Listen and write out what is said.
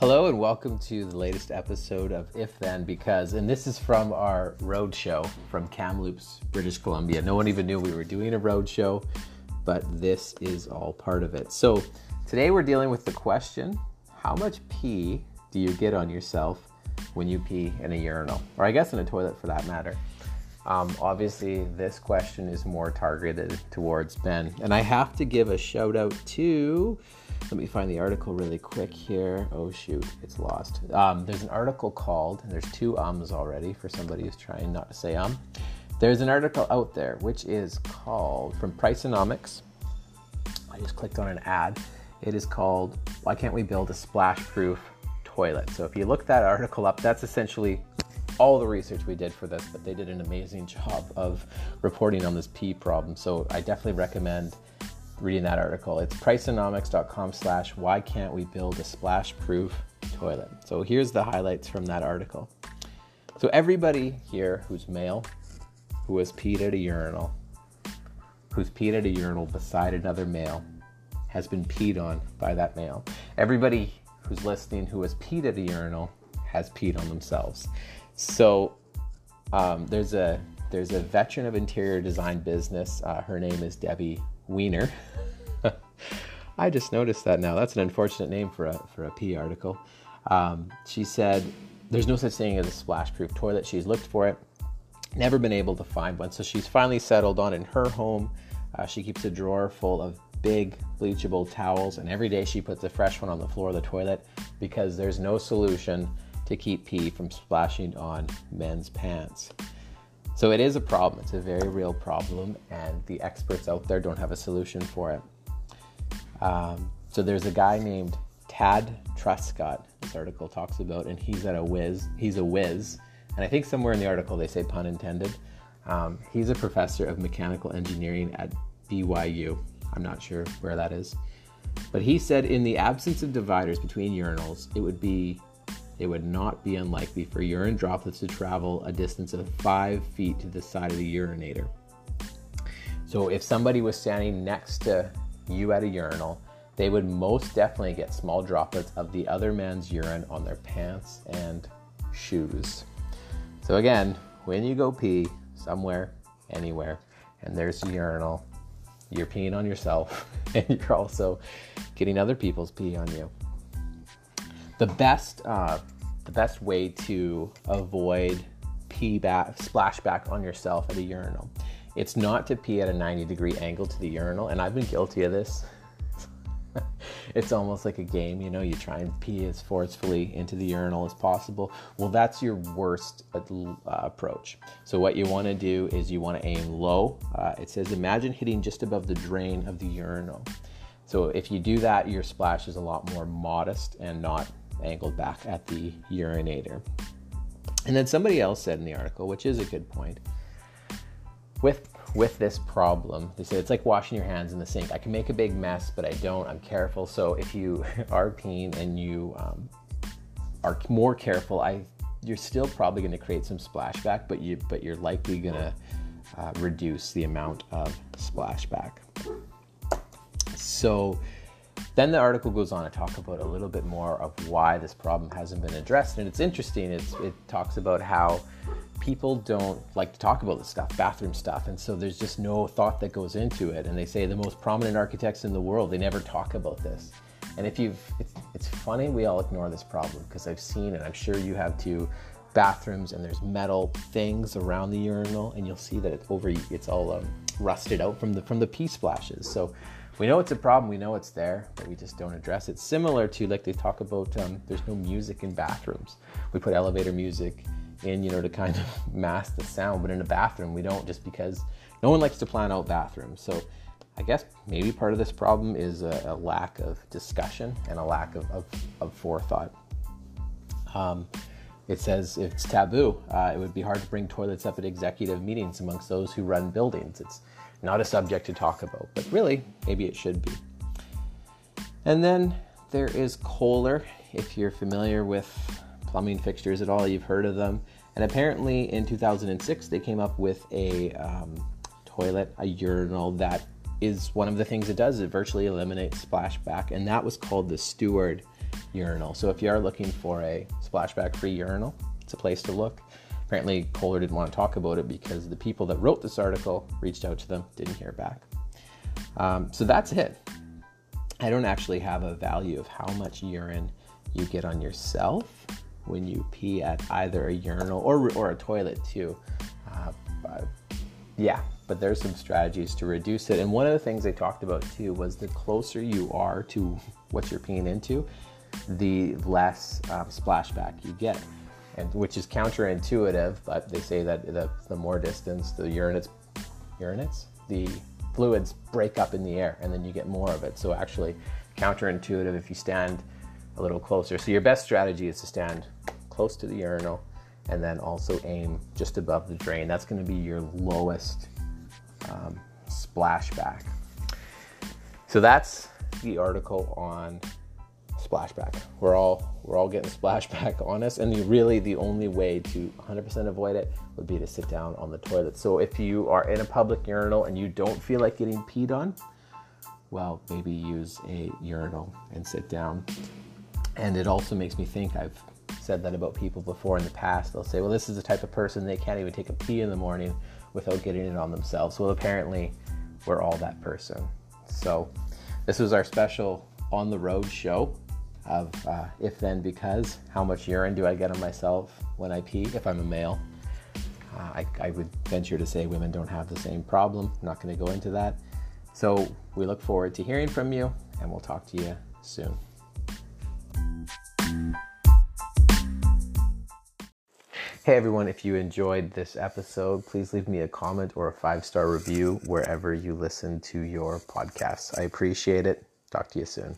Hello and welcome to the latest episode of If Then Because, and this is from our road show from Kamloops, British Columbia. No one even knew we were doing a road show, but this is all part of it. So today we're dealing with the question: How much pee do you get on yourself when you pee in a urinal, or I guess in a toilet for that matter? Um, obviously, this question is more targeted towards men, and I have to give a shout out to let me find the article really quick here. Oh shoot, it's lost. Um, there's an article called, and there's two ums already for somebody who's trying not to say um. There's an article out there which is called from Priceonomics. I just clicked on an ad. It is called "Why Can't We Build a Splash-Proof Toilet?" So if you look that article up, that's essentially all the research we did for this, but they did an amazing job of reporting on this pee problem. So I definitely recommend reading that article. It's priceonomics.com slash why can't we build a splash proof toilet. So here's the highlights from that article. So everybody here who's male, who has peed at a urinal, who's peed at a urinal beside another male, has been peed on by that male. Everybody who's listening who has peed at a urinal has peed on themselves. So um, there's a there's a veteran of interior design business. Uh, her name is Debbie Wiener. I just noticed that now. That's an unfortunate name for a for a P article. Um, she said there's no such thing as a splash-proof toilet. She's looked for it, never been able to find one. So she's finally settled on in her home. Uh, she keeps a drawer full of big bleachable towels, and every day she puts a fresh one on the floor of the toilet because there's no solution to keep pee from splashing on men's pants. So it is a problem. It's a very real problem, and the experts out there don't have a solution for it. Um, so there's a guy named Tadd Truscott. This article talks about, and he's at a whiz. He's a whiz, and I think somewhere in the article they say pun intended. Um, he's a professor of mechanical engineering at BYU. I'm not sure where that is, but he said in the absence of dividers between urinals, it would be it would not be unlikely for urine droplets to travel a distance of five feet to the side of the urinator. So if somebody was standing next to you at a urinal, they would most definitely get small droplets of the other man's urine on their pants and shoes. So again, when you go pee somewhere, anywhere, and there's a urinal, you're peeing on yourself and you're also getting other people's pee on you the best uh, the best way to avoid pee back splashback on yourself at a urinal. It's not to pee at a 90 degree angle to the urinal, and I've been guilty of this. it's almost like a game, you know, you try and pee as forcefully into the urinal as possible. Well, that's your worst uh, approach. So, what you want to do is you want to aim low. Uh, it says, imagine hitting just above the drain of the urinal. So, if you do that, your splash is a lot more modest and not angled back at the urinator. And then somebody else said in the article, which is a good point, with with this problem, they said it's like washing your hands in the sink. I can make a big mess, but I don't. I'm careful. So if you are peeing and you um, are more careful, I you're still probably going to create some splashback, but you but you're likely going to uh, reduce the amount of splashback. So then the article goes on to talk about a little bit more of why this problem hasn't been addressed. And it's interesting, it's, it talks about how people don't like to talk about this stuff, bathroom stuff. And so there's just no thought that goes into it. And they say the most prominent architects in the world, they never talk about this. And if you've, it's, it's funny we all ignore this problem because I've seen it, I'm sure you have too, bathrooms and there's metal things around the urinal and you'll see that it's over, it's all um, rusted out from the, from the pee splashes. So we know it's a problem, we know it's there, but we just don't address it. Similar to like they talk about um, there's no music in bathrooms. We put elevator music in, you know, to kind of mask the sound, but in a bathroom we don't just because no one likes to plan out bathrooms. So I guess maybe part of this problem is a, a lack of discussion and a lack of, of, of forethought. Um, it says it's taboo, uh, it would be hard to bring toilets up at executive meetings amongst those who run buildings. It's not a subject to talk about, but really, maybe it should be. And then there is Kohler. If you're familiar with plumbing fixtures at all, you've heard of them. And apparently, in 2006, they came up with a um, toilet, a urinal that is one of the things it does. It virtually eliminates splashback, and that was called the Steward urinal. So if you are looking for a splashback free urinal, it's a place to look. Apparently, Kohler didn't want to talk about it because the people that wrote this article reached out to them, didn't hear back. Um, so that's it. I don't actually have a value of how much urine you get on yourself when you pee at either a urinal or, or a toilet too. Uh, yeah, but there's some strategies to reduce it. And one of the things they talked about too was the closer you are to what you're peeing into, the less um, splashback you get, and which is counterintuitive. But they say that the, the more distance, the urinates, urinates, the fluids break up in the air, and then you get more of it. So actually, counterintuitive if you stand a little closer. So your best strategy is to stand close to the urinal and then also aim just above the drain. That's going to be your lowest um, splashback. So that's the article on splashback. We're all we're all getting splashback on us, and the, really the only way to 100% avoid it would be to sit down on the toilet. So if you are in a public urinal and you don't feel like getting peed on, well, maybe use a urinal and sit down. And it also makes me think I've said that about people before in the past. They'll say, well, this is the type of person they can't even take a pee in the morning without getting it on themselves. Well, apparently, we're all that person. So, this was our special on the road show of uh, if then because how much urine do I get on myself when I pee if I'm a male. Uh, I, I would venture to say women don't have the same problem. I'm not going to go into that. So, we look forward to hearing from you, and we'll talk to you soon. Hey everyone, if you enjoyed this episode, please leave me a comment or a five star review wherever you listen to your podcasts. I appreciate it. Talk to you soon.